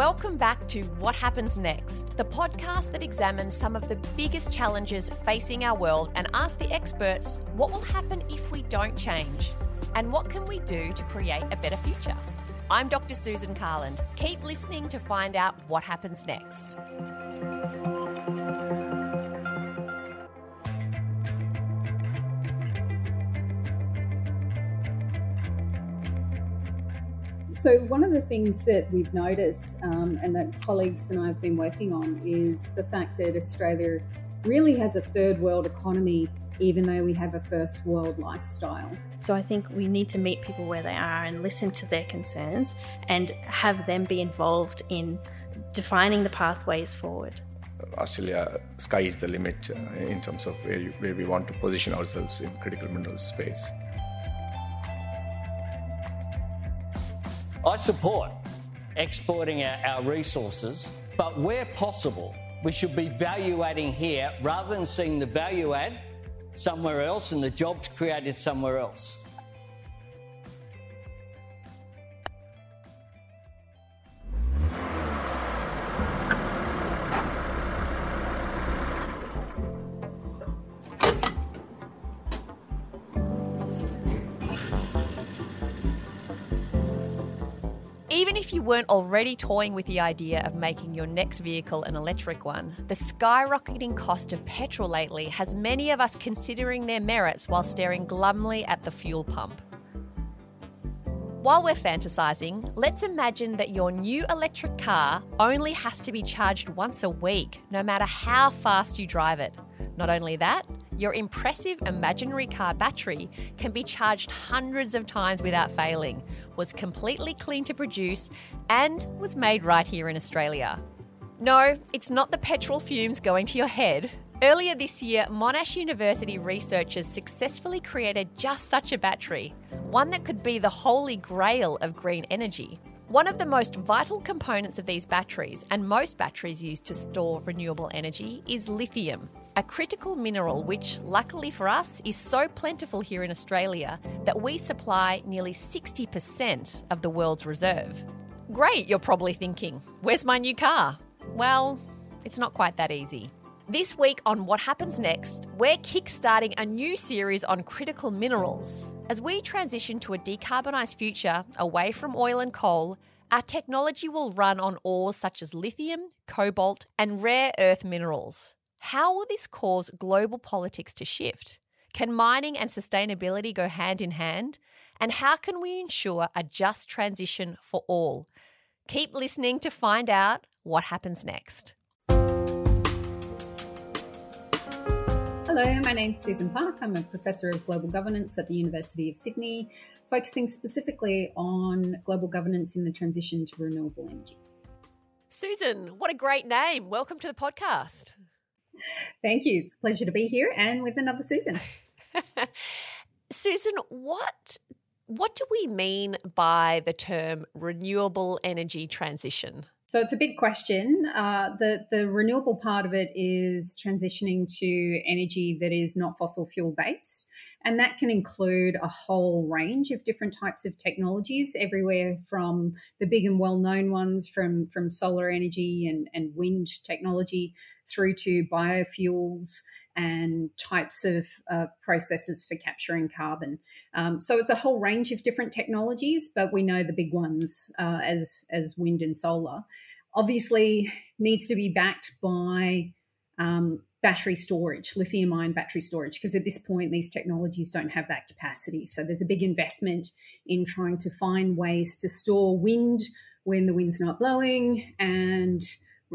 Welcome back to What Happens Next, the podcast that examines some of the biggest challenges facing our world and asks the experts what will happen if we don't change and what can we do to create a better future. I'm Dr. Susan Carland. Keep listening to find out what happens next. So, one of the things that we've noticed um, and that colleagues and I have been working on is the fact that Australia really has a third world economy, even though we have a first world lifestyle. So, I think we need to meet people where they are and listen to their concerns and have them be involved in defining the pathways forward. Australia, sky is the limit uh, in terms of where, you, where we want to position ourselves in critical minerals space. Support exporting our, our resources, but where possible, we should be value adding here rather than seeing the value add somewhere else and the jobs created somewhere else. Weren't already toying with the idea of making your next vehicle an electric one, the skyrocketing cost of petrol lately has many of us considering their merits while staring glumly at the fuel pump. While we're fantasizing, let's imagine that your new electric car only has to be charged once a week, no matter how fast you drive it. Not only that, your impressive imaginary car battery can be charged hundreds of times without failing, was completely clean to produce, and was made right here in Australia. No, it's not the petrol fumes going to your head. Earlier this year, Monash University researchers successfully created just such a battery, one that could be the holy grail of green energy. One of the most vital components of these batteries, and most batteries used to store renewable energy, is lithium, a critical mineral which, luckily for us, is so plentiful here in Australia that we supply nearly 60% of the world's reserve. Great, you're probably thinking, where's my new car? Well, it's not quite that easy. This week on What Happens Next, we're kickstarting a new series on critical minerals. As we transition to a decarbonised future away from oil and coal, our technology will run on ores such as lithium, cobalt, and rare earth minerals. How will this cause global politics to shift? Can mining and sustainability go hand in hand? And how can we ensure a just transition for all? Keep listening to find out what happens next. Hello, my name's Susan Park. I'm a professor of global governance at the University of Sydney, focusing specifically on global governance in the transition to renewable energy. Susan, what a great name. Welcome to the podcast. Thank you. It's a pleasure to be here and with another Susan. Susan, what what do we mean by the term renewable energy transition? So it's a big question. Uh, the the renewable part of it is transitioning to energy that is not fossil fuel based, and that can include a whole range of different types of technologies, everywhere from the big and well known ones, from from solar energy and and wind technology, through to biofuels and types of uh, processes for capturing carbon. Um, so it's a whole range of different technologies, but we know the big ones uh, as as wind and solar. Obviously, needs to be backed by um, battery storage, lithium ion battery storage, because at this point these technologies don't have that capacity. So there's a big investment in trying to find ways to store wind when the wind's not blowing and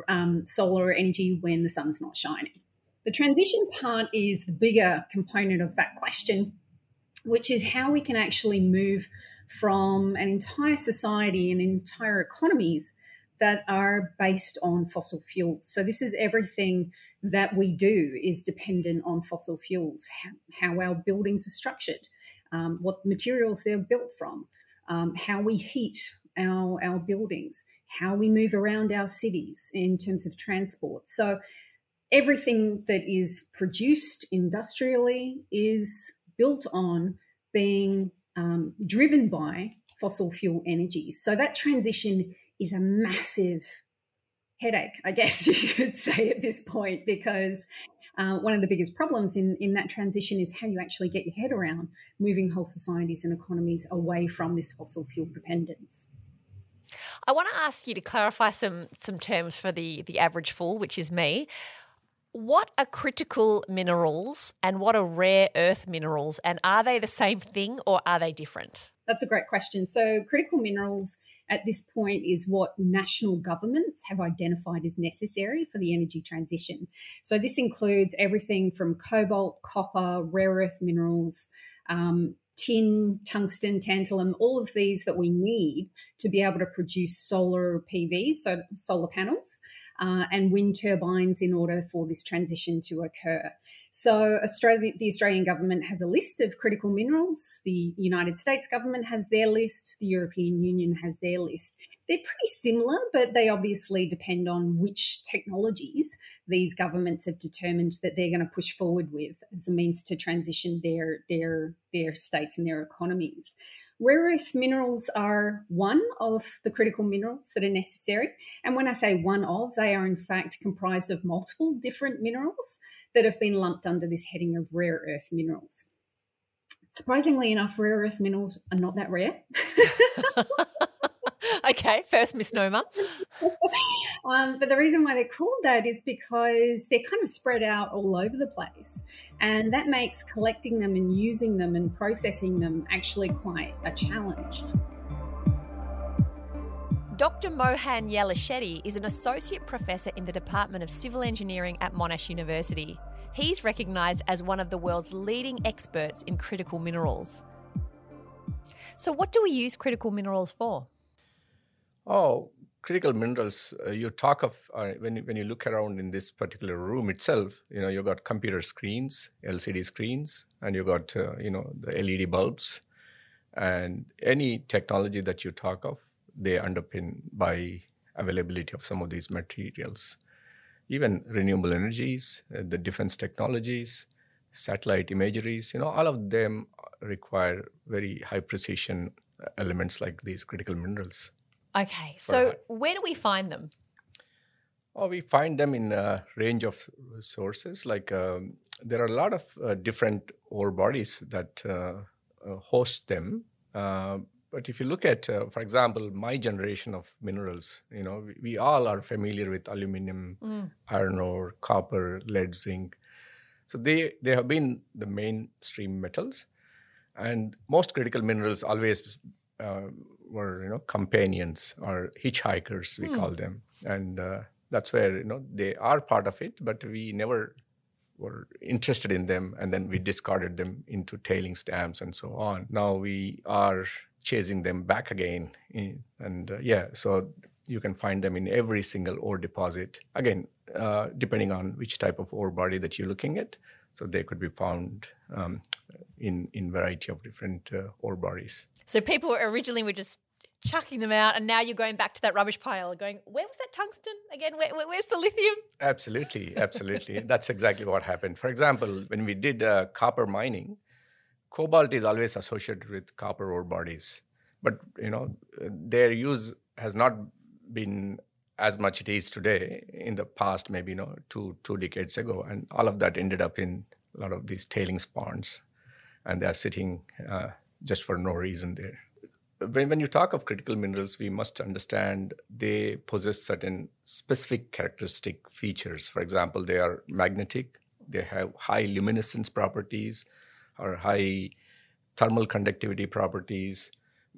um, solar energy when the sun's not shining. The transition part is the bigger component of that question, which is how we can actually move from an entire society and entire economies that are based on fossil fuels. So this is everything that we do is dependent on fossil fuels, how, our buildings are structured, um, what materials they're built from, um, how we heat our, our buildings, how we move around our cities in terms of transport. So everything that is produced industrially is built on being um, driven by fossil fuel energies. So that transition is a massive headache, I guess you could say at this point, because uh, one of the biggest problems in, in that transition is how you actually get your head around moving whole societies and economies away from this fossil fuel dependence. I want to ask you to clarify some some terms for the the average fool, which is me. What are critical minerals and what are rare earth minerals, and are they the same thing or are they different? That's a great question. So, critical minerals at this point is what national governments have identified as necessary for the energy transition. So, this includes everything from cobalt, copper, rare earth minerals, um, tin, tungsten, tantalum, all of these that we need to be able to produce solar PV, so solar panels, uh, and wind turbines in order for this transition to occur. So, Australia, the Australian government has a list of critical minerals. The United States government has their list. The European Union has their list. They're pretty similar, but they obviously depend on which technologies these governments have determined that they're going to push forward with as a means to transition their their their states and their economies. Rare earth minerals are one of the critical minerals that are necessary. And when I say one of, they are in fact comprised of multiple different minerals that have been lumped under this heading of rare earth minerals. Surprisingly enough, rare earth minerals are not that rare. okay, first misnomer. um, but the reason why they're called that is because they're kind of spread out all over the place. And that makes collecting them and using them and processing them actually quite a challenge. Dr. Mohan Yellishetty is an associate professor in the Department of Civil Engineering at Monash University. He's recognised as one of the world's leading experts in critical minerals. So, what do we use critical minerals for? Oh, critical minerals. Uh, you talk of uh, when when you look around in this particular room itself. You know, you got computer screens, LCD screens, and you got uh, you know the LED bulbs, and any technology that you talk of, they underpin by availability of some of these materials. Even renewable energies, uh, the defense technologies, satellite imageries. You know, all of them require very high precision elements like these critical minerals. Okay, so where do we find them? Oh, we find them in a range of sources. Like um, there are a lot of uh, different ore bodies that uh, uh, host them. Uh, but if you look at, uh, for example, my generation of minerals, you know, we, we all are familiar with aluminum, mm. iron ore, copper, lead, zinc. So they they have been the mainstream metals, and most critical minerals always uh, were you know companions or hitchhikers we hmm. call them. And uh, that's where you know they are part of it but we never were interested in them. And then we discarded them into tailings dams and so on. Now we are chasing them back again and uh, yeah so you can find them in every single ore deposit. Again uh, depending on which type of ore body that you're looking at. So they could be found um, in in variety of different uh, ore bodies. So people originally were just chucking them out, and now you're going back to that rubbish pile, going, "Where was that tungsten again? Where, where's the lithium?" Absolutely, absolutely. That's exactly what happened. For example, when we did uh, copper mining, cobalt is always associated with copper ore bodies, but you know their use has not been as much as it is today in the past maybe you know two two decades ago and all of that ended up in a lot of these tailings ponds and they are sitting uh, just for no reason there. When, when you talk of critical minerals we must understand they possess certain specific characteristic features. For example they are magnetic they have high luminescence properties or high thermal conductivity properties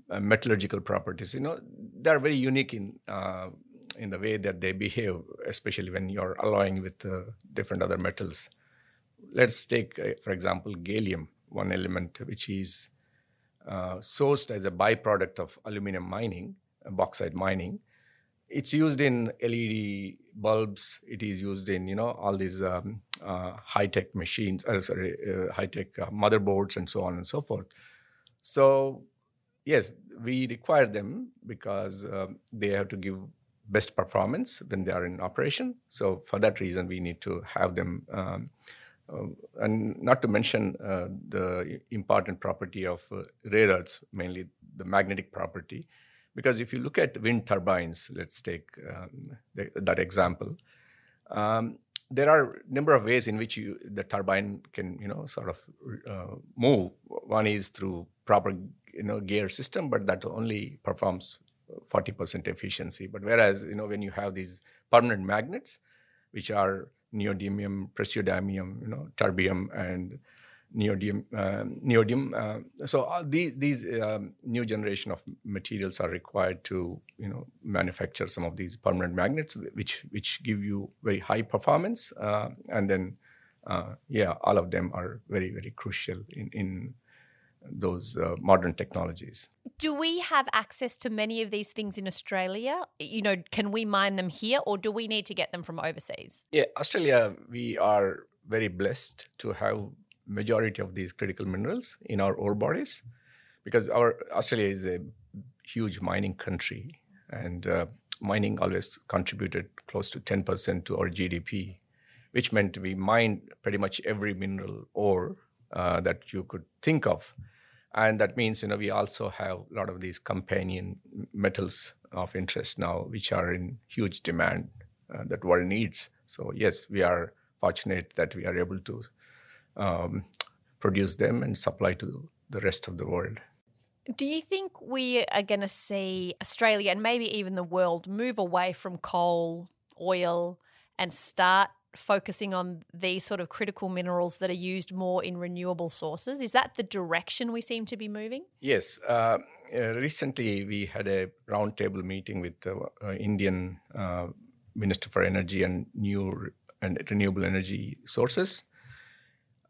uh, metallurgical properties. You know they are very unique in uh, in the way that they behave, especially when you're alloying with uh, different other metals. Let's take, uh, for example, gallium, one element which is uh, sourced as a byproduct of aluminum mining, uh, bauxite mining. It's used in LED bulbs. It is used in you know all these um, uh, high tech machines, uh, sorry, high tech motherboards and so on and so forth. So yes, we require them because um, they have to give best performance when they are in operation. So for that reason, we need to have them. Um, uh, and not to mention uh, the important property of uh, rare earths, mainly the magnetic property, Because if you look at wind turbines, let's take um, that example. Um, there are a number of ways in which you, the turbine can, you know, sort of uh, move. One is through proper, you know, gear system, but that only performs 40% efficiency. But whereas, you know, when you have these permanent magnets, which are neodymium, praseodymium, you know, terbium, and neodymium. Uh, neodymium. Uh, so these these um, new generation of materials are required to you know manufacture some of these permanent magnets, which which give you very high performance, uh, and then uh, yeah, all of them are very very crucial in in those uh, modern technologies. Do we have access to many of these things in Australia? You know, can we mine them here or do we need to get them from overseas? Yeah, Australia, we are very blessed to have majority of these critical minerals in our ore bodies because our Australia is a huge mining country and uh, mining always contributed close to 10% to our GDP, which meant we mined pretty much every mineral ore uh, that you could think of. And that means, you know, we also have a lot of these companion metals of interest now, which are in huge demand uh, that world needs. So yes, we are fortunate that we are able to um, produce them and supply to the rest of the world. Do you think we are going to see Australia and maybe even the world move away from coal, oil, and start focusing on these sort of critical minerals that are used more in renewable sources? Is that the direction we seem to be moving? Yes. Uh, uh, recently, we had a roundtable meeting with the uh, Indian uh, Minister for Energy and New and Renewable Energy Sources.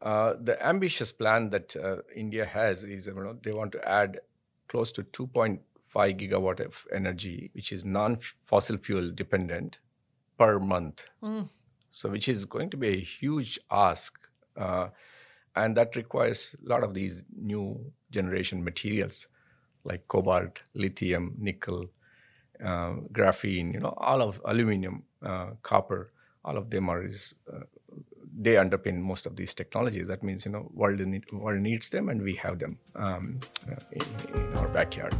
Uh, the ambitious plan that uh, India has is you know, they want to add close to 2.5 gigawatt of energy, which is non-fossil fuel dependent, per month. Mm. So, which is going to be a huge ask, uh, and that requires a lot of these new generation materials like cobalt, lithium, nickel, uh, graphene. You know, all of aluminum, uh, copper. All of them are is uh, they underpin most of these technologies. That means you know world need, world needs them, and we have them um, uh, in, in our backyard.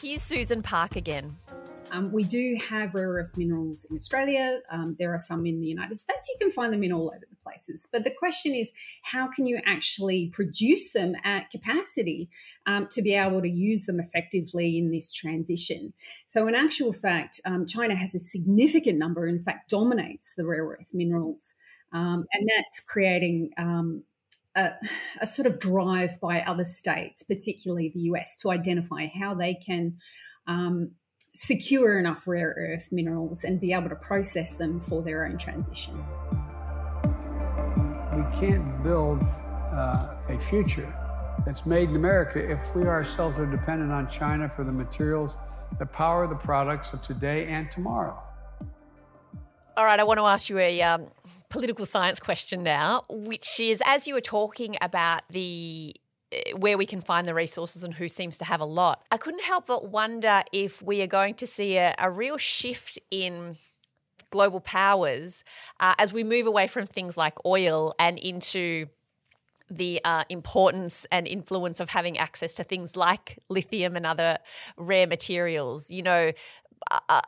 Here's Susan Park again. Um, we do have rare earth minerals in Australia. Um, there are some in the United States. You can find them in all over the places. But the question is, how can you actually produce them at capacity um, to be able to use them effectively in this transition? So, in actual fact, um, China has a significant number, in fact, dominates the rare earth minerals. Um, and that's creating um, a, a, sort of drive by other states, particularly the US, to identify how they can um, secure enough rare earth minerals and be able to process them for their own transition. We can't build uh, a future that's made in America if we ourselves are dependent on China for the materials that power the products of today and tomorrow. All right, I want to ask you a um, political science question now, which is as you were talking about the where we can find the resources and who seems to have a lot. I couldn't help but wonder if we are going to see a, a real shift in global powers uh, as we move away from things like oil and into the uh, importance and influence of having access to things like lithium and other rare materials. You know,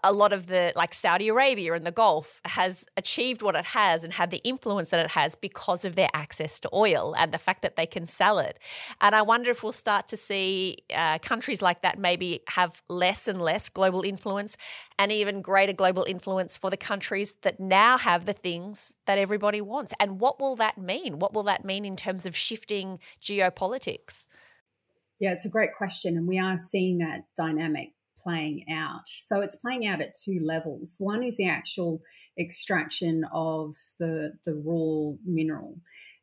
a, lot of the like Saudi Arabia and the Gulf has achieved what it has and had the influence that it has because of their access to oil and the fact that they can sell it. And I wonder if we'll start to see uh, countries like that maybe have less and less global influence and even greater global influence for the countries that now have the things that everybody wants. And what will that mean? What will that mean in terms of shifting geopolitics? Yeah, it's a great question. And we are seeing that dynamic playing out. So it's playing out at two levels. One is the actual extraction of the, the raw mineral.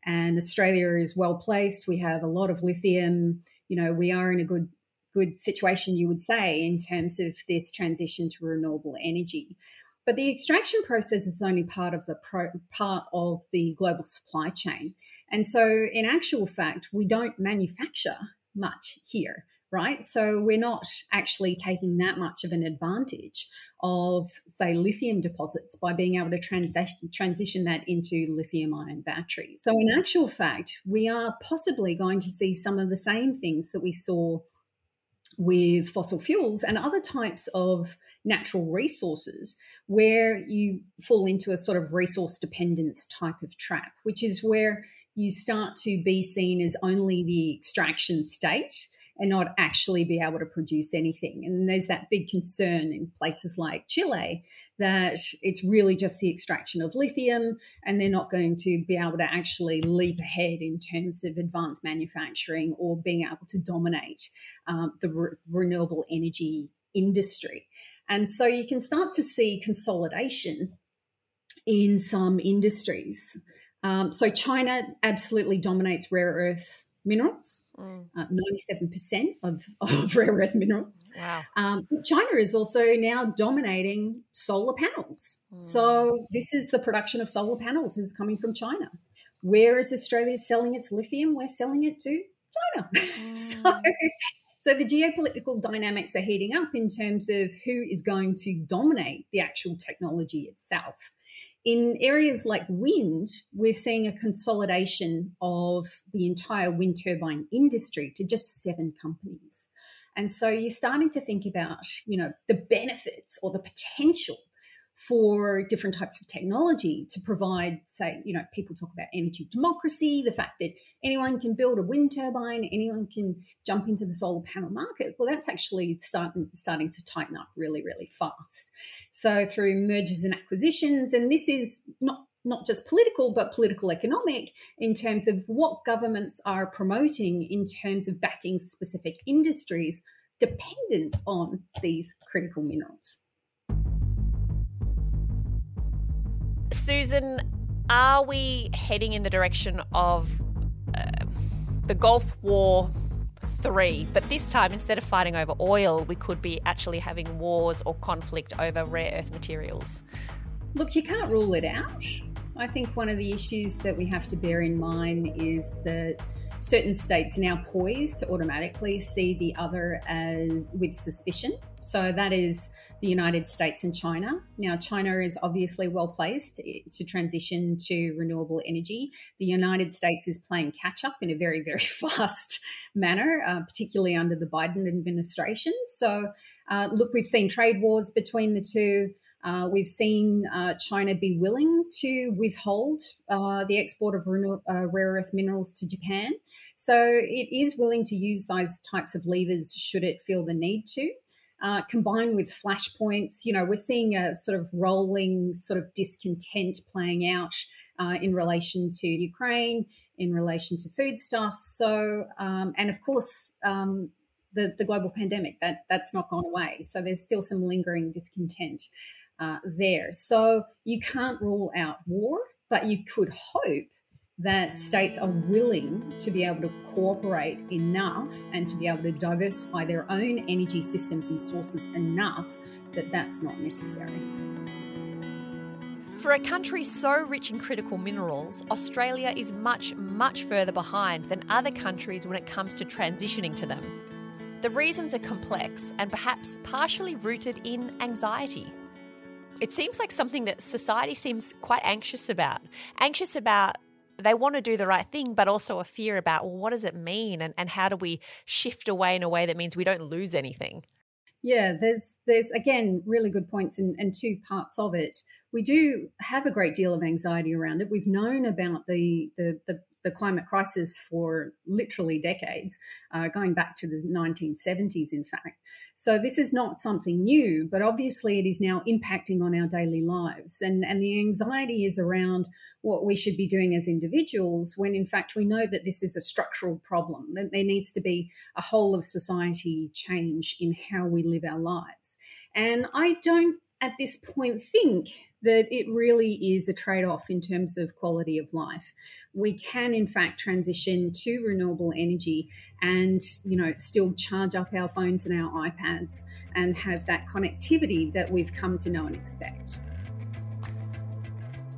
And Australia is well placed. We have a lot of lithium. You know, we are in a good good situation, you would say, in terms of this transition to renewable energy. But the extraction process is only part of the pro, part of the global supply chain. And so, in actual fact, we don't manufacture much here right? So we're not actually taking that much of an advantage of, say, lithium deposits by being able to transi- transition that into lithium ion batteries. So, in actual fact, we are possibly going to see some of the same things that we saw with fossil fuels and other types of natural resources where you fall into a sort of resource dependence type of trap, which is where you start to be seen as only the extraction state and not actually be able to produce anything. And there's that big concern in places like Chile that it's really just the extraction of lithium and they're not going to be able to actually leap ahead in terms of advanced manufacturing or being able to dominate um, the re- renewable energy industry. And so you can start to see consolidation in some industries. Um, so China absolutely dominates rare earth minerals, mm. uh, 97% of, of rare earth minerals. Wow. Um, China is also now dominating solar panels. Mm. So this is the production of solar panels is coming from China. Where is Australia selling its lithium? We're selling it to China. Mm. so, so the geopolitical dynamics are heating up in terms of who is going to dominate the actual technology itself. In areas like wind, we're seeing a consolidation of the entire wind turbine industry to just seven companies. And so you're starting to think about, you know, the benefits or the potential for different types of technology to provide, say, you know, people talk about energy democracy, the fact that anyone can build a wind turbine, anyone can jump into the solar panel market. Well, that's actually starting starting to tighten up really, really fast. So through mergers and acquisitions, and this is not not just political, but political economic in terms of what governments are promoting in terms of backing specific industries dependent on these critical minerals. Susan, are we heading in the direction of uh, the Gulf War 3, but this time instead of fighting over oil, we could be actually having wars or conflict over rare earth materials? Look, you can't rule it out. I think one of the issues that we have to bear in mind is that certain states now poised to automatically see the other as with suspicion. So that is the United States and China. Now, China is obviously well placed to transition to renewable energy. The United States is playing catch up in a very, very fast manner, uh, particularly under the Biden administration. So, uh, look, we've seen trade wars between the two. Uh, we've seen uh, China be willing to withhold uh, the export of uh, rare earth minerals to Japan. So it is willing to use those types of levers should it feel the need to. Uh, combined with flashpoints, you know, we're seeing a sort of rolling sort of discontent playing out uh, in relation to Ukraine, in relation to foodstuffs. So, um, and of course, um, the, the global pandemic that that's not gone away. So there's still some lingering discontent uh, there. So you can't rule out war, but you could hope that states are willing to be able to cooperate enough and to be able to diversify their own energy systems and sources enough that that's not necessary. For a country so rich in critical minerals, Australia is much, much further behind than other countries when it comes to transitioning to them. The reasons are complex and perhaps partially rooted in anxiety. It seems like something that society seems quite anxious about. Anxious about they want to do the right thing, but also a fear about, well, what does it mean? And, and how do we shift away in a way that means we don't lose anything? Yeah, there's there's again really good points and, and two parts of it. We do have a great deal of anxiety around it. We've known about the the, the the climate crisis for literally decades, uh, going back to the 1970s, in fact. So this is not something new, but obviously it is now impacting on our daily lives. And, and the anxiety is around what we should be doing as individuals when in fact we know that this is a structural problem, that there needs to be a whole of society change in how we live our lives. And I don't at this point think that it really is a trade off in terms of quality of life. We can, in fact, transition to renewable energy and, you know, still charge up our phones and our iPads and have that connectivity that we've come to know and expect.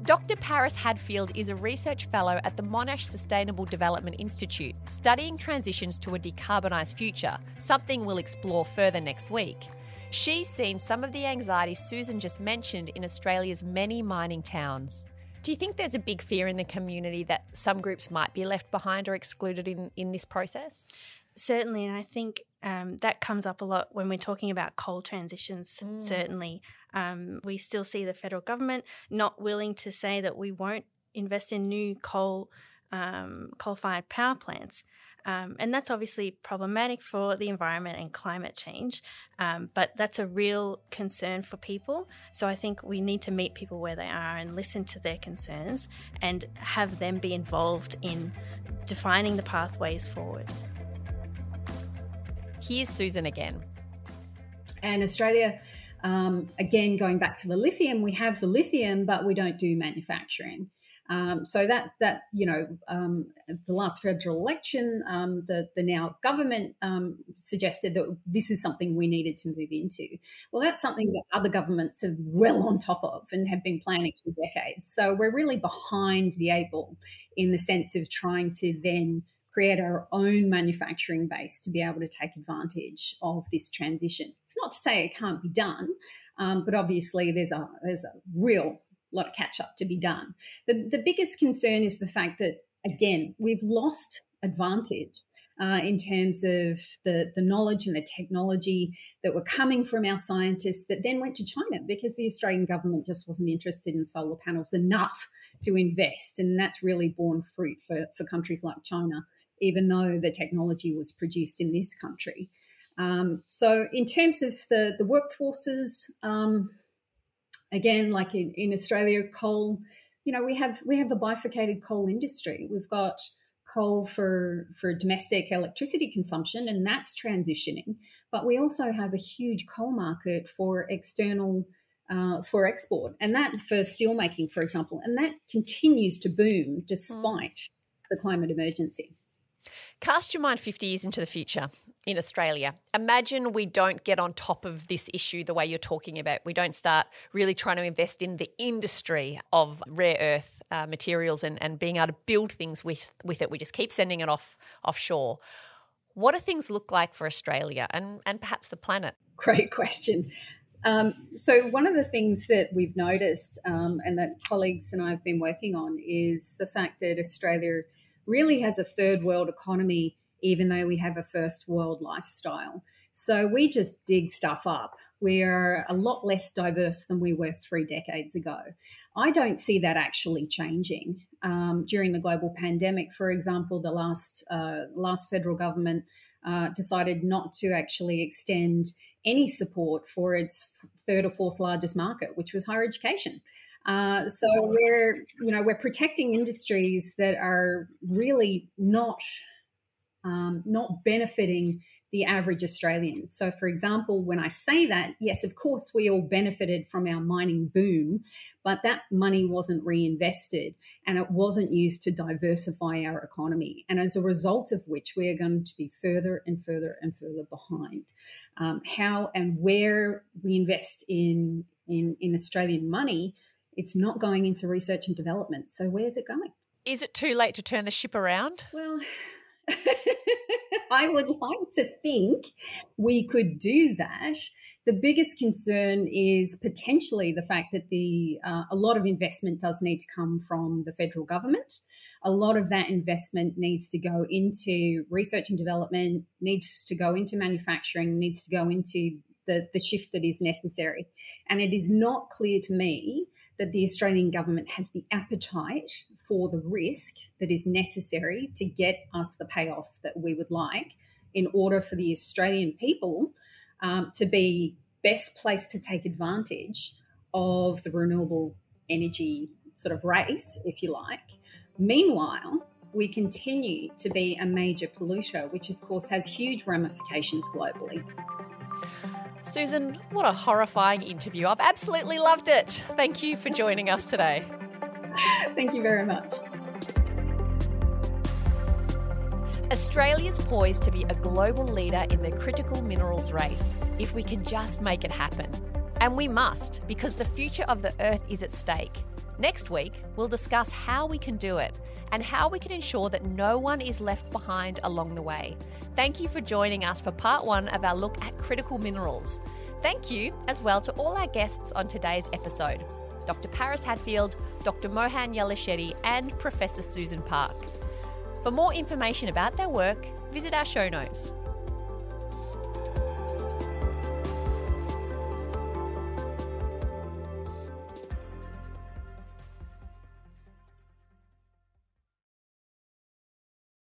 Dr. Paris Hadfield is a research fellow at the Monash Sustainable Development Institute, studying transitions to a decarbonised future, something we'll explore further next week. She's seen some of the anxiety Susan just mentioned in Australia's many mining towns. Do you think there's a big fear in the community that some groups might be left behind or excluded in, in this process? Certainly, and I think um, that comes up a lot when we're talking about coal transitions, mm. certainly. Um, we still see the federal government not willing to say that we won't invest in new coal um, coal-fired power plants. Um, and that's obviously problematic for the environment and climate change, um, but that's a real concern for people. So I think we need to meet people where they are and listen to their concerns and have them be involved in defining the pathways forward. Here's Susan again. And Australia, um, again, going back to the lithium, we have the lithium, but we don't do manufacturing. Um, so that that you know, um, the last federal election, um, the the now government um, suggested that this is something we needed to move into. Well, that's something that other governments are well on top of and have been planning for decades. So we're really behind the ball in the sense of trying to then create our own manufacturing base to be able to take advantage of this transition. It's not to say it can't be done, um, but obviously there's a there's a real lot of catch up to be done. The, the biggest concern is the fact that, again, we've lost advantage uh, in terms of the, the knowledge and the technology that were coming from our scientists that then went to China because the Australian government just wasn't interested in solar panels enough to invest. And that's really borne fruit for, for countries like China, even though the technology was produced in this country. Um, so, in terms of the, the workforces, um, again, like in, in Australia, coal, you know, we have we have a bifurcated coal industry. We've got coal for for domestic electricity consumption, and that's transitioning. But we also have a huge coal market for external uh, for export, and that for steelmaking, for example, and that continues to boom despite mm. the climate emergency. Cast your mind 50 years into the future in Australia. Imagine we don't get on top of this issue the way you're talking about. We don't start really trying to invest in the industry of rare earth uh, materials and, and being able to build things with, with it. We just keep sending it off offshore. What do things look like for Australia and, and perhaps the planet? Great question. Um, so, one of the things that we've noticed um, and that colleagues and I have been working on is the fact that Australia really has a third world economy, even though we have a first world lifestyle. So we just dig stuff up. We are a lot less diverse than we were three decades ago. I don't see that actually changing. Um, during the global pandemic, for example, the last uh, last federal government uh, decided not to actually extend any support for its third or fourth largest market, which was higher education. Uh, so we're, you know, we're protecting industries that are really not um, not benefiting the average Australian. So, for example, when I say that, yes, of course, we all benefited from our mining boom, but that money wasn't reinvested and it wasn't used to diversify our economy. And as a result of which, we are going to be further and further and further behind. Um, how and where we invest in, in, in Australian money it's not going into research and development. So where's it going? Is it too late to turn the ship around? Well, I would like to think we could do that. The biggest concern is potentially the fact that the uh, a lot of investment does need to come from the federal government. A lot of that investment needs to go into research and development, needs to go into manufacturing, needs to go into the, the shift that is necessary. And it is not clear to me that the Australian government has the appetite for the risk that is necessary to get us the payoff that we would like in order for the Australian people um, to be best placed to take advantage of the renewable energy sort of race, if you like. Meanwhile, we continue to be a major polluter, which of course has huge ramifications globally. Susan, what a horrifying interview. I've absolutely loved it. Thank you for joining us today. Thank you very much. Australia's poised to be a global leader in the critical minerals race if we can just make it happen. And we must, because the future of the Earth is at stake. Next week, we'll discuss how we can do it and how we can ensure that no one is left behind along the way. Thank you for joining us for part one of our look at critical minerals. Thank you as well to all our guests on today's episode Dr. Paris Hadfield, Dr. Mohan Yellishetty, and Professor Susan Park. For more information about their work, visit our show notes.